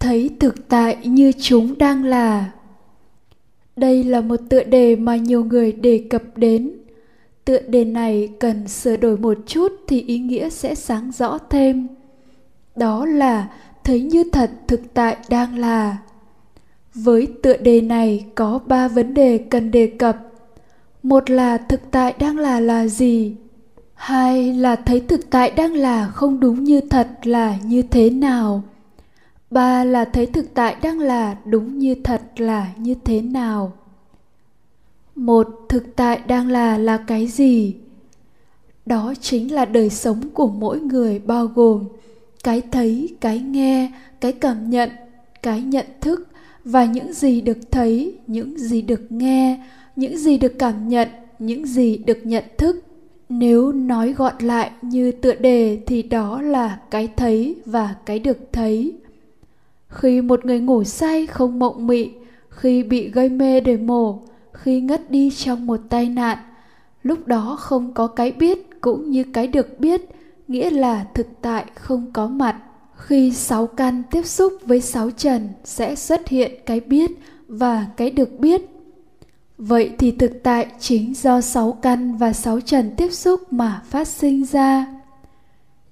thấy thực tại như chúng đang là. Đây là một tựa đề mà nhiều người đề cập đến. Tựa đề này cần sửa đổi một chút thì ý nghĩa sẽ sáng rõ thêm. Đó là thấy như thật thực tại đang là. Với tựa đề này có ba vấn đề cần đề cập. Một là thực tại đang là là gì? Hai là thấy thực tại đang là không đúng như thật là như thế nào? Ba là thấy thực tại đang là đúng như thật là như thế nào? Một, thực tại đang là là cái gì? Đó chính là đời sống của mỗi người bao gồm cái thấy, cái nghe, cái cảm nhận, cái nhận thức và những gì được thấy, những gì được nghe, những gì được cảm nhận, những gì được nhận thức. Nếu nói gọn lại như tựa đề thì đó là cái thấy và cái được thấy khi một người ngủ say không mộng mị, khi bị gây mê để mổ, khi ngất đi trong một tai nạn, lúc đó không có cái biết cũng như cái được biết, nghĩa là thực tại không có mặt. Khi sáu căn tiếp xúc với sáu trần sẽ xuất hiện cái biết và cái được biết. Vậy thì thực tại chính do sáu căn và sáu trần tiếp xúc mà phát sinh ra.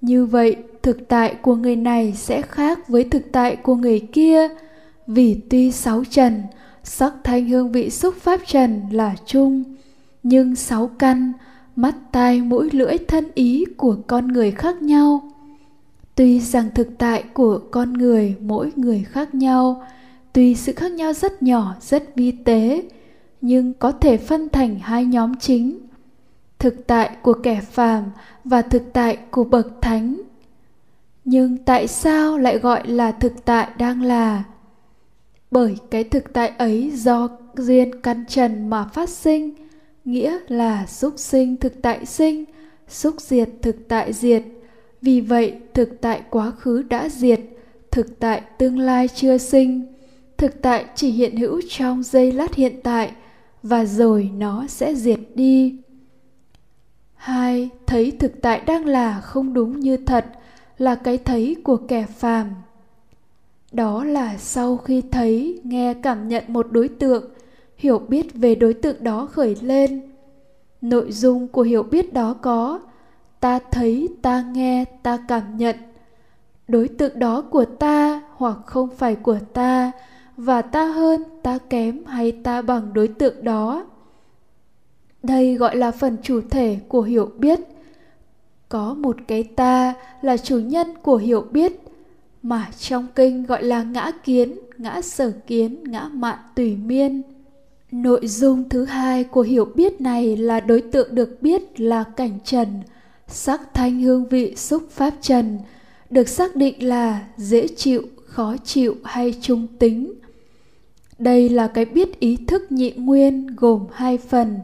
Như vậy thực tại của người này sẽ khác với thực tại của người kia. Vì tuy sáu trần, sắc thanh hương vị xúc pháp trần là chung, nhưng sáu căn, mắt tai mũi lưỡi thân ý của con người khác nhau. Tuy rằng thực tại của con người mỗi người khác nhau, tuy sự khác nhau rất nhỏ, rất vi tế, nhưng có thể phân thành hai nhóm chính. Thực tại của kẻ phàm và thực tại của bậc thánh nhưng tại sao lại gọi là thực tại đang là? Bởi cái thực tại ấy do duyên căn trần mà phát sinh, nghĩa là xúc sinh thực tại sinh, xúc diệt thực tại diệt. Vì vậy, thực tại quá khứ đã diệt, thực tại tương lai chưa sinh. Thực tại chỉ hiện hữu trong giây lát hiện tại, và rồi nó sẽ diệt đi. Hai, thấy thực tại đang là không đúng như thật là cái thấy của kẻ phàm. Đó là sau khi thấy nghe cảm nhận một đối tượng, hiểu biết về đối tượng đó khởi lên. Nội dung của hiểu biết đó có, ta thấy, ta nghe, ta cảm nhận. Đối tượng đó của ta hoặc không phải của ta, và ta hơn, ta kém hay ta bằng đối tượng đó. Đây gọi là phần chủ thể của hiểu biết có một cái ta là chủ nhân của hiểu biết, mà trong kinh gọi là ngã kiến, ngã sở kiến, ngã mạn tùy miên. Nội dung thứ hai của hiểu biết này là đối tượng được biết là cảnh trần, sắc thanh hương vị xúc pháp trần, được xác định là dễ chịu, khó chịu hay trung tính. Đây là cái biết ý thức nhị nguyên gồm hai phần,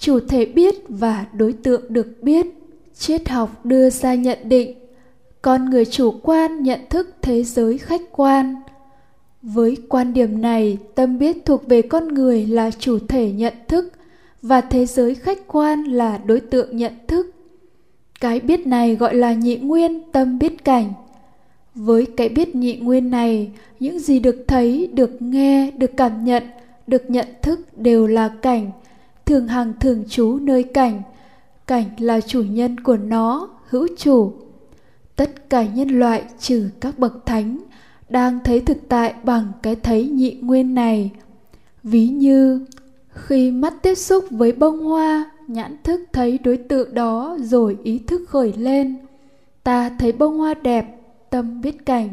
chủ thể biết và đối tượng được biết triết học đưa ra nhận định, con người chủ quan nhận thức thế giới khách quan. Với quan điểm này, tâm biết thuộc về con người là chủ thể nhận thức và thế giới khách quan là đối tượng nhận thức. Cái biết này gọi là nhị nguyên tâm biết cảnh. Với cái biết nhị nguyên này, những gì được thấy, được nghe, được cảm nhận, được nhận thức đều là cảnh, thường hằng thường trú nơi cảnh cảnh là chủ nhân của nó, hữu chủ. Tất cả nhân loại trừ các bậc thánh đang thấy thực tại bằng cái thấy nhị nguyên này. Ví như, khi mắt tiếp xúc với bông hoa, nhãn thức thấy đối tượng đó rồi ý thức khởi lên. Ta thấy bông hoa đẹp, tâm biết cảnh.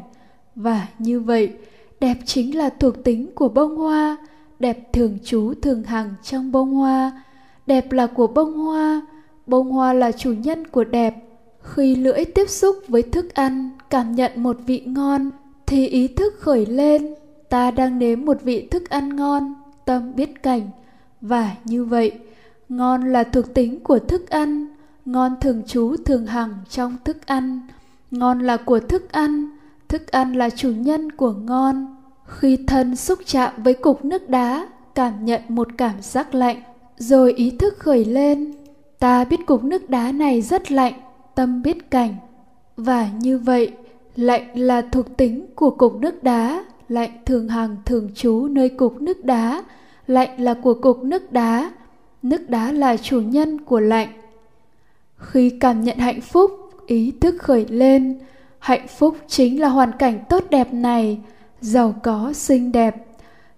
Và như vậy, đẹp chính là thuộc tính của bông hoa. Đẹp thường trú thường hằng trong bông hoa. Đẹp là của bông hoa bông hoa là chủ nhân của đẹp. Khi lưỡi tiếp xúc với thức ăn, cảm nhận một vị ngon, thì ý thức khởi lên. Ta đang nếm một vị thức ăn ngon, tâm biết cảnh. Và như vậy, ngon là thuộc tính của thức ăn. Ngon thường trú thường hằng trong thức ăn. Ngon là của thức ăn. Thức ăn là chủ nhân của ngon. Khi thân xúc chạm với cục nước đá, cảm nhận một cảm giác lạnh, rồi ý thức khởi lên ta biết cục nước đá này rất lạnh, tâm biết cảnh. Và như vậy, lạnh là thuộc tính của cục nước đá, lạnh thường hằng thường trú nơi cục nước đá, lạnh là của cục nước đá. Nước đá là chủ nhân của lạnh. Khi cảm nhận hạnh phúc, ý thức khởi lên. Hạnh phúc chính là hoàn cảnh tốt đẹp này, giàu có, xinh đẹp.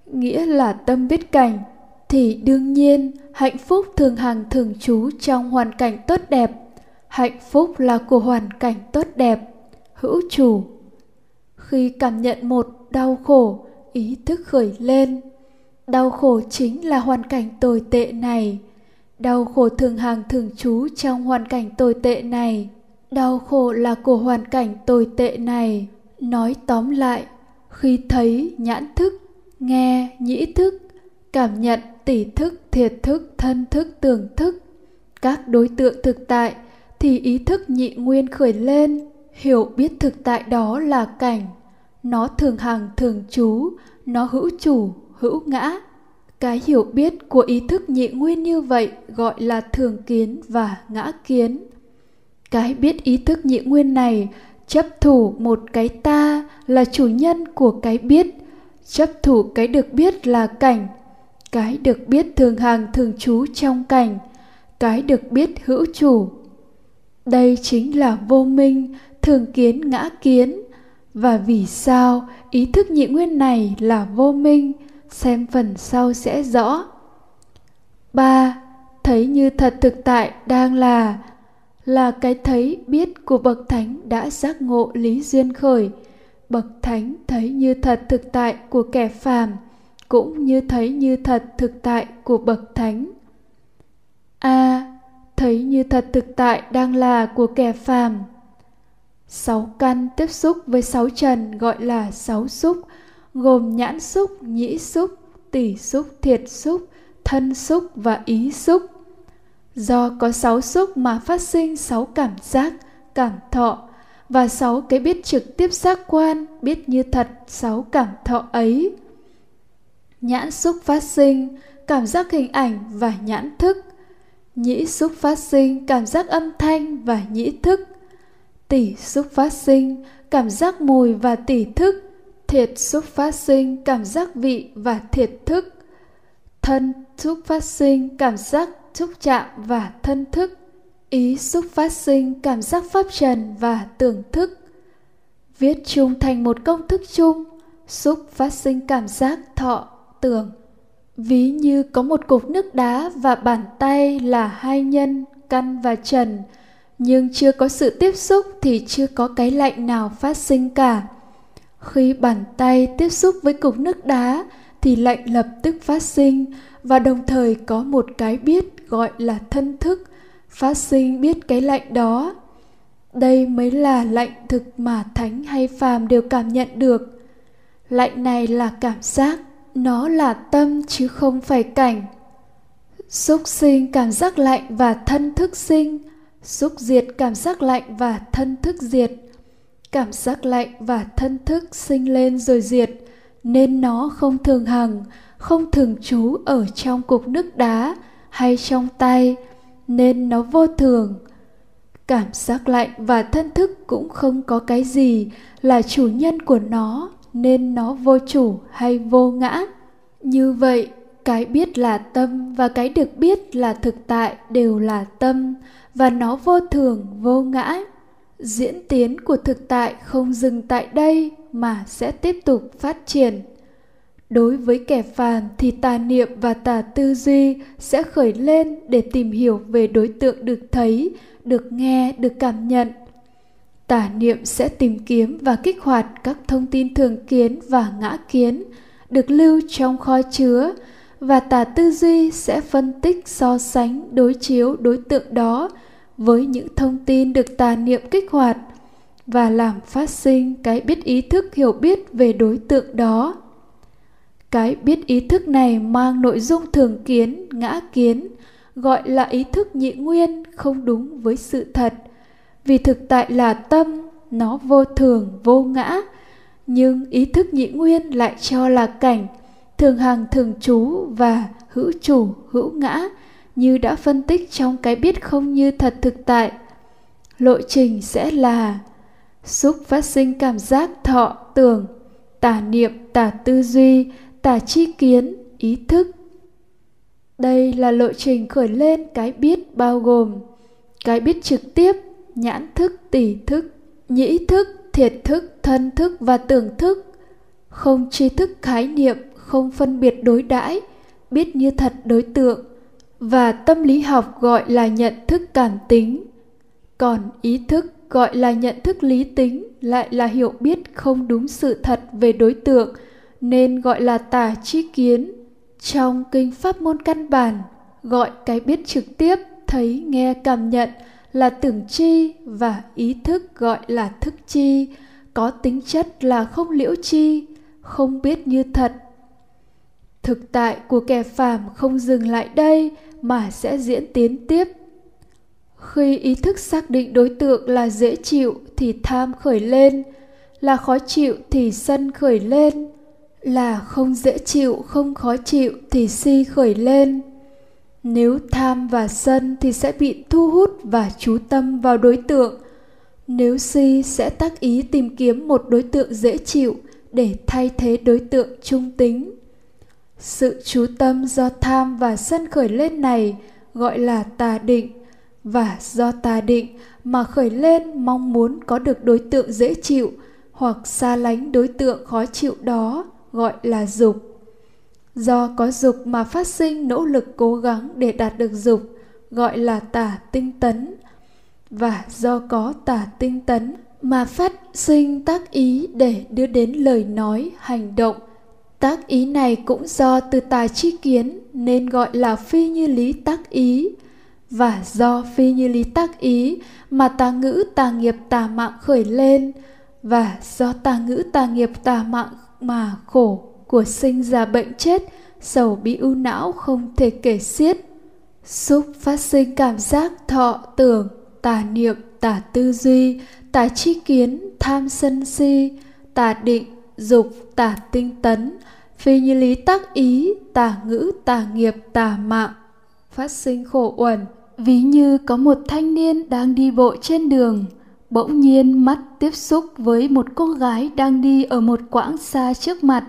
Nghĩa là tâm biết cảnh thì đương nhiên, hạnh phúc thường hàng thường trú trong hoàn cảnh tốt đẹp. Hạnh phúc là của hoàn cảnh tốt đẹp. Hữu chủ. Khi cảm nhận một đau khổ, ý thức khởi lên. Đau khổ chính là hoàn cảnh tồi tệ này. Đau khổ thường hàng thường trú trong hoàn cảnh tồi tệ này. Đau khổ là của hoàn cảnh tồi tệ này. Nói tóm lại, khi thấy nhãn thức, nghe nhĩ thức, cảm nhận tỷ thức, thiệt thức, thân thức tưởng thức. Các đối tượng thực tại thì ý thức nhị nguyên khởi lên, hiểu biết thực tại đó là cảnh. Nó thường hằng, thường trú, nó hữu chủ, hữu ngã. Cái hiểu biết của ý thức nhị nguyên như vậy gọi là thường kiến và ngã kiến. Cái biết ý thức nhị nguyên này chấp thủ một cái ta là chủ nhân của cái biết. Chấp thủ cái được biết là cảnh cái được biết thường hàng thường trú trong cảnh, cái được biết hữu chủ. Đây chính là vô minh, thường kiến ngã kiến. Và vì sao ý thức nhị nguyên này là vô minh? Xem phần sau sẽ rõ. Ba, thấy như thật thực tại đang là là cái thấy biết của bậc thánh đã giác ngộ lý duyên khởi. Bậc thánh thấy như thật thực tại của kẻ phàm cũng như thấy như thật thực tại của bậc thánh. A à, thấy như thật thực tại đang là của kẻ phàm. Sáu căn tiếp xúc với sáu trần gọi là sáu xúc gồm nhãn xúc nhĩ xúc tỷ xúc thiệt xúc thân xúc và ý xúc. Do có sáu xúc mà phát sinh sáu cảm giác cảm thọ và sáu cái biết trực tiếp giác quan biết như thật sáu cảm thọ ấy nhãn xúc phát sinh, cảm giác hình ảnh và nhãn thức. Nhĩ xúc phát sinh, cảm giác âm thanh và nhĩ thức. Tỷ xúc phát sinh, cảm giác mùi và tỷ thức. Thiệt xúc phát sinh, cảm giác vị và thiệt thức. Thân xúc phát sinh, cảm giác xúc chạm và thân thức. Ý xúc phát sinh, cảm giác pháp trần và tưởng thức. Viết chung thành một công thức chung, xúc phát sinh cảm giác thọ tường. Ví như có một cục nước đá và bàn tay là hai nhân, căn và trần. Nhưng chưa có sự tiếp xúc thì chưa có cái lạnh nào phát sinh cả. Khi bàn tay tiếp xúc với cục nước đá thì lạnh lập tức phát sinh và đồng thời có một cái biết gọi là thân thức phát sinh biết cái lạnh đó. Đây mới là lạnh thực mà thánh hay phàm đều cảm nhận được. Lạnh này là cảm giác nó là tâm chứ không phải cảnh. Xúc sinh cảm giác lạnh và thân thức sinh. Xúc diệt cảm giác lạnh và thân thức diệt. Cảm giác lạnh và thân thức sinh lên rồi diệt, nên nó không thường hằng, không thường trú ở trong cục nước đá hay trong tay, nên nó vô thường. Cảm giác lạnh và thân thức cũng không có cái gì là chủ nhân của nó nên nó vô chủ hay vô ngã. Như vậy, cái biết là tâm và cái được biết là thực tại đều là tâm và nó vô thường, vô ngã. Diễn tiến của thực tại không dừng tại đây mà sẽ tiếp tục phát triển. Đối với kẻ phàm thì tà niệm và tà tư duy sẽ khởi lên để tìm hiểu về đối tượng được thấy, được nghe, được cảm nhận tà niệm sẽ tìm kiếm và kích hoạt các thông tin thường kiến và ngã kiến, được lưu trong kho chứa, và tà tư duy sẽ phân tích so sánh đối chiếu đối tượng đó với những thông tin được tà niệm kích hoạt và làm phát sinh cái biết ý thức hiểu biết về đối tượng đó. Cái biết ý thức này mang nội dung thường kiến, ngã kiến, gọi là ý thức nhị nguyên không đúng với sự thật vì thực tại là tâm, nó vô thường, vô ngã. Nhưng ý thức nhị nguyên lại cho là cảnh, thường hàng thường trú và hữu chủ, hữu ngã, như đã phân tích trong cái biết không như thật thực tại. Lộ trình sẽ là xúc phát sinh cảm giác, thọ, tưởng, tả niệm, tả tư duy, tả chi kiến, ý thức. Đây là lộ trình khởi lên cái biết bao gồm cái biết trực tiếp nhãn thức tỷ thức, nhĩ thức, thiệt thức, thân thức và tưởng thức. Không tri thức khái niệm, không phân biệt đối đãi, biết như thật đối tượng, và tâm lý học gọi là nhận thức cảm tính. Còn ý thức gọi là nhận thức lý tính lại là hiểu biết không đúng sự thật về đối tượng, nên gọi là tà chi kiến. Trong kinh pháp môn căn bản, gọi cái biết trực tiếp, thấy, nghe, cảm nhận là tưởng chi và ý thức gọi là thức chi. Có tính chất là không liễu chi, không biết như thật. Thực tại của kẻ phàm không dừng lại đây mà sẽ diễn tiến tiếp. Khi ý thức xác định đối tượng là dễ chịu thì tham khởi lên, là khó chịu thì sân khởi lên, là không dễ chịu, không khó chịu thì si khởi lên nếu tham và sân thì sẽ bị thu hút và chú tâm vào đối tượng. Nếu si sẽ tác ý tìm kiếm một đối tượng dễ chịu để thay thế đối tượng trung tính. Sự chú tâm do tham và sân khởi lên này gọi là tà định và do tà định mà khởi lên mong muốn có được đối tượng dễ chịu hoặc xa lánh đối tượng khó chịu đó gọi là dục do có dục mà phát sinh nỗ lực cố gắng để đạt được dục, gọi là tả tinh tấn. Và do có tả tinh tấn mà phát sinh tác ý để đưa đến lời nói, hành động. Tác ý này cũng do từ tài chi kiến nên gọi là phi như lý tác ý. Và do phi như lý tác ý mà tà ngữ tà nghiệp tà mạng khởi lên. Và do tà ngữ tà nghiệp tà mạng mà khổ của sinh ra bệnh chết, sầu bị ưu não không thể kể xiết. Xúc phát sinh cảm giác thọ tưởng, tà niệm, tà tư duy, tà chi kiến, tham sân si, tà định, dục, tà tinh tấn. Phi như lý tác ý, tà ngữ, tà nghiệp, tà mạng. Phát sinh khổ uẩn, ví như có một thanh niên đang đi bộ trên đường. Bỗng nhiên mắt tiếp xúc với một cô gái đang đi ở một quãng xa trước mặt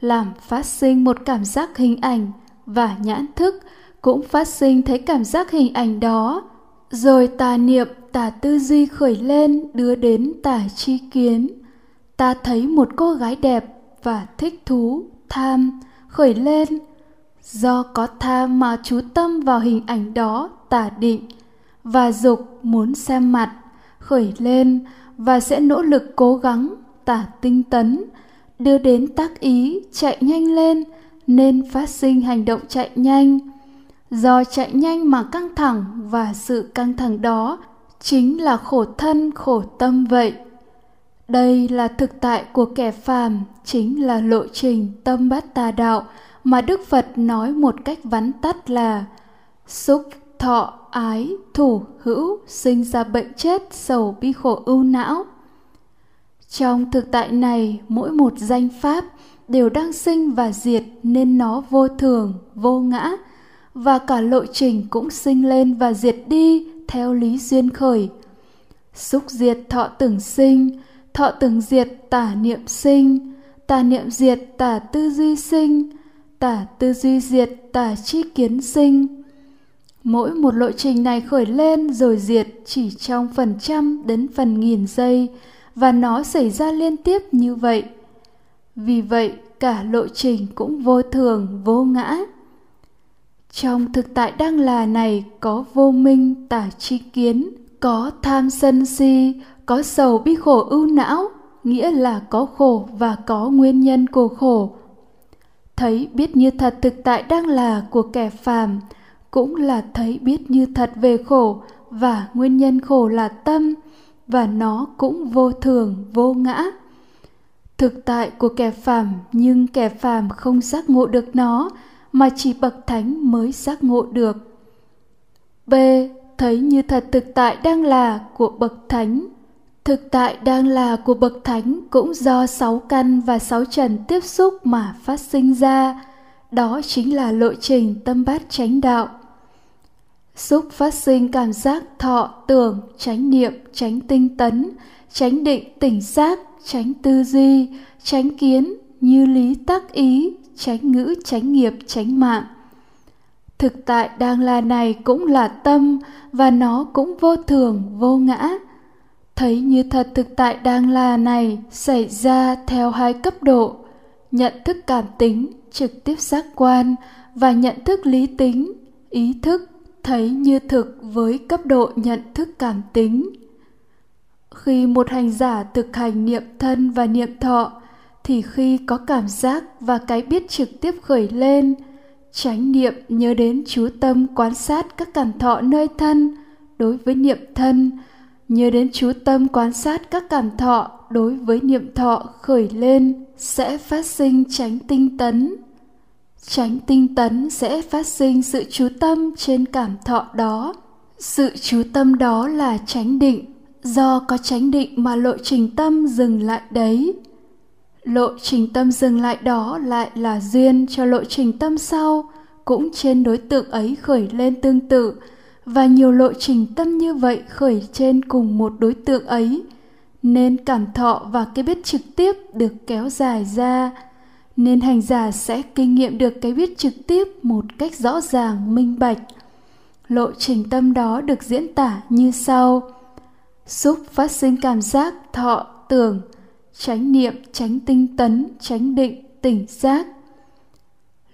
làm phát sinh một cảm giác hình ảnh và nhãn thức cũng phát sinh thấy cảm giác hình ảnh đó. Rồi tà niệm, tà tư duy khởi lên, đưa đến tà chi kiến. Ta thấy một cô gái đẹp và thích thú, tham, khởi lên. Do có tham mà chú tâm vào hình ảnh đó tả định. Và dục muốn xem mặt, khởi lên và sẽ nỗ lực cố gắng tả tinh tấn đưa đến tác ý chạy nhanh lên, nên phát sinh hành động chạy nhanh. Do chạy nhanh mà căng thẳng và sự căng thẳng đó chính là khổ thân, khổ tâm vậy. Đây là thực tại của kẻ phàm, chính là lộ trình tâm bát tà đạo mà đức phật nói một cách vắn tắt là xúc thọ ái thủ hữu, sinh ra bệnh chết, sầu bi khổ ưu não trong thực tại này, mỗi một danh pháp đều đang sinh và diệt nên nó vô thường, vô ngã. Và cả lộ trình cũng sinh lên và diệt đi theo lý duyên khởi. Xúc diệt thọ tưởng sinh, thọ tưởng diệt tả niệm sinh, tả niệm diệt tả tư duy sinh, tả tư duy diệt tả chi kiến sinh. Mỗi một lộ trình này khởi lên rồi diệt chỉ trong phần trăm đến phần nghìn giây và nó xảy ra liên tiếp như vậy. Vì vậy, cả lộ trình cũng vô thường, vô ngã. Trong thực tại đang là này có vô minh, tả chi kiến, có tham sân si, có sầu bi khổ ưu não, nghĩa là có khổ và có nguyên nhân của khổ. Thấy biết như thật thực tại đang là của kẻ phàm, cũng là thấy biết như thật về khổ, và nguyên nhân khổ là tâm và nó cũng vô thường, vô ngã. Thực tại của kẻ phàm, nhưng kẻ phàm không giác ngộ được nó, mà chỉ bậc thánh mới giác ngộ được. B. Thấy như thật thực tại đang là của bậc thánh. Thực tại đang là của bậc thánh cũng do sáu căn và sáu trần tiếp xúc mà phát sinh ra. Đó chính là lộ trình tâm bát chánh đạo xúc phát sinh cảm giác thọ, tưởng, chánh niệm, chánh tinh tấn tránh định tỉnh giác tránh tư duy tránh kiến như lý tác ý tránh ngữ tránh nghiệp tránh mạng. Thực tại đang là này cũng là tâm và nó cũng vô thường, vô ngã. Thấy như thật thực tại đang là này xảy ra theo hai cấp độ, nhận thức cảm tính, trực tiếp giác quan và nhận thức lý tính, ý thức thấy như thực với cấp độ nhận thức cảm tính. Khi một hành giả thực hành niệm thân và niệm thọ, thì khi có cảm giác và cái biết trực tiếp khởi lên, chánh niệm nhớ đến chú tâm quan sát các cảm thọ nơi thân đối với niệm thân, nhớ đến chú tâm quan sát các cảm thọ đối với niệm thọ khởi lên sẽ phát sinh tránh tinh tấn tránh tinh tấn sẽ phát sinh sự chú tâm trên cảm thọ đó. Sự chú tâm đó là tránh định. Do có tránh định mà lộ trình tâm dừng lại đấy. Lộ trình tâm dừng lại đó lại là duyên cho lộ trình tâm sau, cũng trên đối tượng ấy khởi lên tương tự. Và nhiều lộ trình tâm như vậy khởi trên cùng một đối tượng ấy, nên cảm thọ và cái biết trực tiếp được kéo dài ra nên hành giả sẽ kinh nghiệm được cái biết trực tiếp một cách rõ ràng, minh bạch. Lộ trình tâm đó được diễn tả như sau. Xúc phát sinh cảm giác, thọ, tưởng tránh niệm tránh tinh tấn tránh định, tỉnh giác.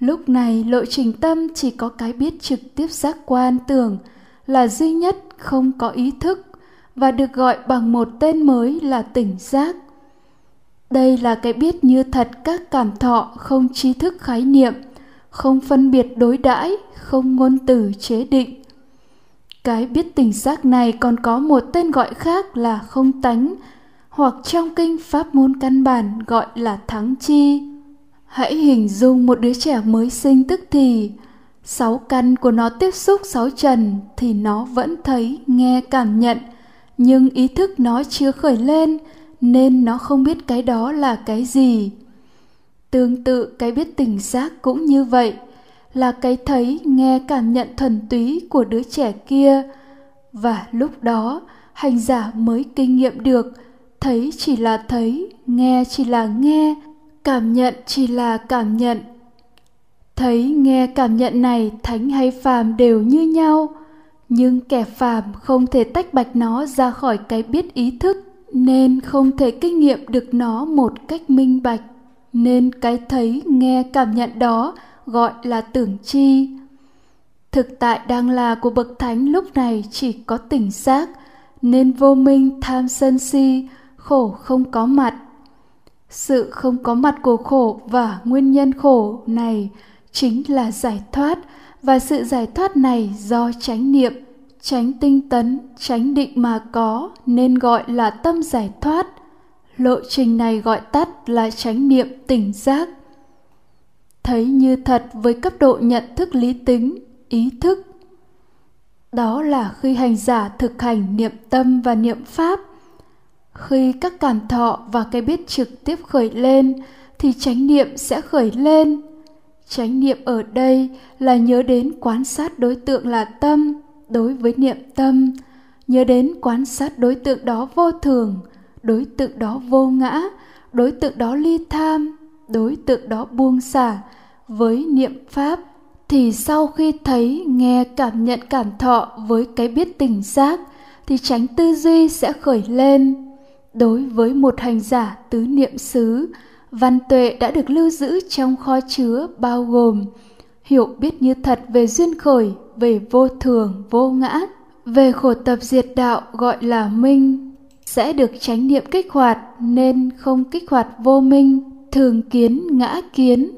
Lúc này, lộ trình tâm chỉ có cái biết trực tiếp giác quan, tưởng là duy nhất không có ý thức và được gọi bằng một tên mới là tỉnh giác đây là cái biết như thật các cảm thọ không trí thức khái niệm, không phân biệt đối đãi, không ngôn từ chế định. Cái biết tỉnh giác này còn có một tên gọi khác là không tánh, hoặc trong kinh pháp môn căn bản gọi là thắng chi. Hãy hình dung một đứa trẻ mới sinh tức thì, sáu căn của nó tiếp xúc sáu trần thì nó vẫn thấy, nghe, cảm nhận, nhưng ý thức nó chưa khởi lên nên nó không biết cái đó là cái gì. Tương tự, cái biết tỉnh giác cũng như vậy, là cái thấy, nghe, cảm nhận thuần túy của đứa trẻ kia. Và lúc đó, hành giả mới kinh nghiệm được, thấy chỉ là thấy, nghe chỉ là nghe, cảm nhận chỉ là cảm nhận. Thấy, nghe, cảm nhận này thánh hay phàm đều như nhau, nhưng kẻ phàm không thể tách bạch nó ra khỏi cái biết ý thức nên không thể kinh nghiệm được nó một cách minh bạch. Nên cái thấy nghe cảm nhận đó gọi là tưởng chi. Thực tại đang là của bậc thánh lúc này chỉ có tỉnh giác nên vô minh tham sân si, khổ không có mặt. Sự không có mặt của khổ và nguyên nhân khổ này chính là giải thoát, và sự giải thoát này do chánh niệm tránh tinh tấn, tránh định mà có, nên gọi là tâm giải thoát. Lộ trình này gọi tắt là chánh niệm tỉnh giác. Thấy như thật với cấp độ nhận thức lý tính, ý thức. Đó là khi hành giả thực hành niệm tâm và niệm pháp. Khi các cảm thọ và cái biết trực tiếp khởi lên, thì chánh niệm sẽ khởi lên. Chánh niệm ở đây là nhớ đến quan sát đối tượng là tâm đối với niệm tâm. Nhớ đến quan sát đối tượng đó vô thường, đối tượng đó vô ngã, đối tượng đó ly tham, đối tượng đó buông xả. Với niệm pháp thì sau khi thấy, nghe, cảm nhận, cảm thọ với cái biết tỉnh giác thì tránh tư duy sẽ khởi lên. Đối với một hành giả tứ niệm xứ, văn tuệ đã được lưu giữ trong kho chứa bao gồm hiểu biết như thật về duyên khởi, về vô thường, vô ngã, về khổ tập diệt đạo gọi là minh. Sẽ được tránh niệm kích hoạt nên không kích hoạt vô minh, thường kiến, ngã kiến.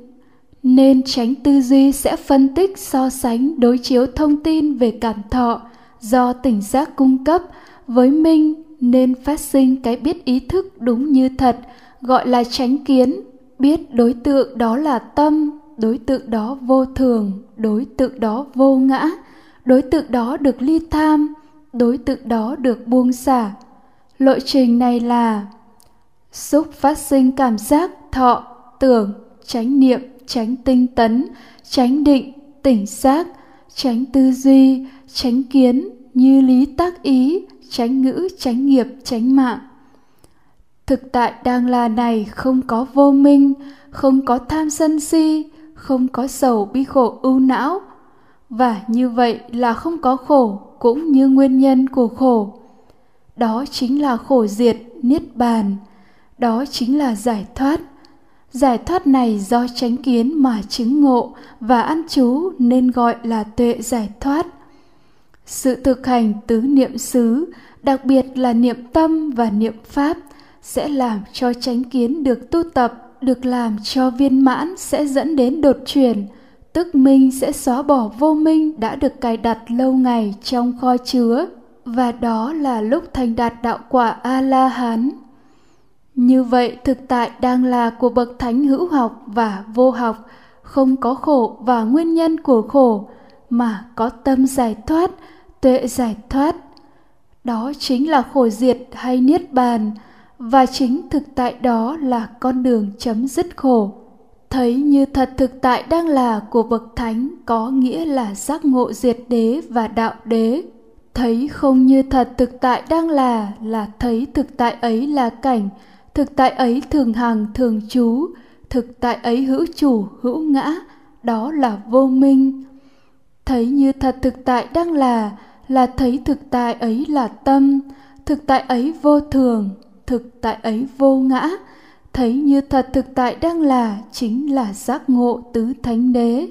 Nên tránh tư duy sẽ phân tích, so sánh, đối chiếu thông tin về cảm thọ do tỉnh giác cung cấp với minh, nên phát sinh cái biết ý thức đúng như thật, gọi là tránh kiến, biết đối tượng đó là tâm đối tượng đó vô thường, đối tượng đó vô ngã, đối tượng đó được ly tham, đối tượng đó được buông xả. Lộ trình này là xúc phát sinh cảm giác thọ, tưởng tránh niệm tránh tinh tấn tránh định, tỉnh giác tránh tư duy tránh kiến như lý tác ý tránh ngữ tránh nghiệp tránh mạng. Thực tại đang là này không có vô minh, không có tham sân si không có sầu bi khổ ưu não. Và như vậy là không có khổ cũng như nguyên nhân của khổ. Đó chính là khổ diệt, niết bàn. Đó chính là giải thoát. Giải thoát này do chánh kiến mà chứng ngộ và ăn chú nên gọi là tuệ giải thoát. Sự thực hành tứ niệm xứ, đặc biệt là niệm tâm và niệm pháp, sẽ làm cho chánh kiến được tu tập được làm cho viên mãn sẽ dẫn đến đột chuyển, tức minh sẽ xóa bỏ vô minh đã được cài đặt lâu ngày trong kho chứa, và đó là lúc thành đạt đạo quả a la hán như vậy, thực tại đang là của bậc thánh hữu học và vô học, không có khổ và nguyên nhân của khổ, mà có tâm giải thoát, tuệ giải thoát. Đó chính là khổ diệt hay niết bàn và chính thực tại đó là con đường chấm dứt khổ. Thấy như thật thực tại đang là của bậc thánh có nghĩa là giác ngộ diệt đế và đạo đế. Thấy không như thật thực tại đang là là thấy thực tại ấy là cảnh. Thực tại ấy thường hằng thường trú. Thực tại ấy hữu chủ, hữu ngã. Đó là vô minh. Thấy như thật thực tại đang là là thấy thực tại ấy là tâm. Thực tại ấy vô thường thực tại ấy vô ngã. Thấy như thật thực tại đang là, chính là giác ngộ tứ thánh đế.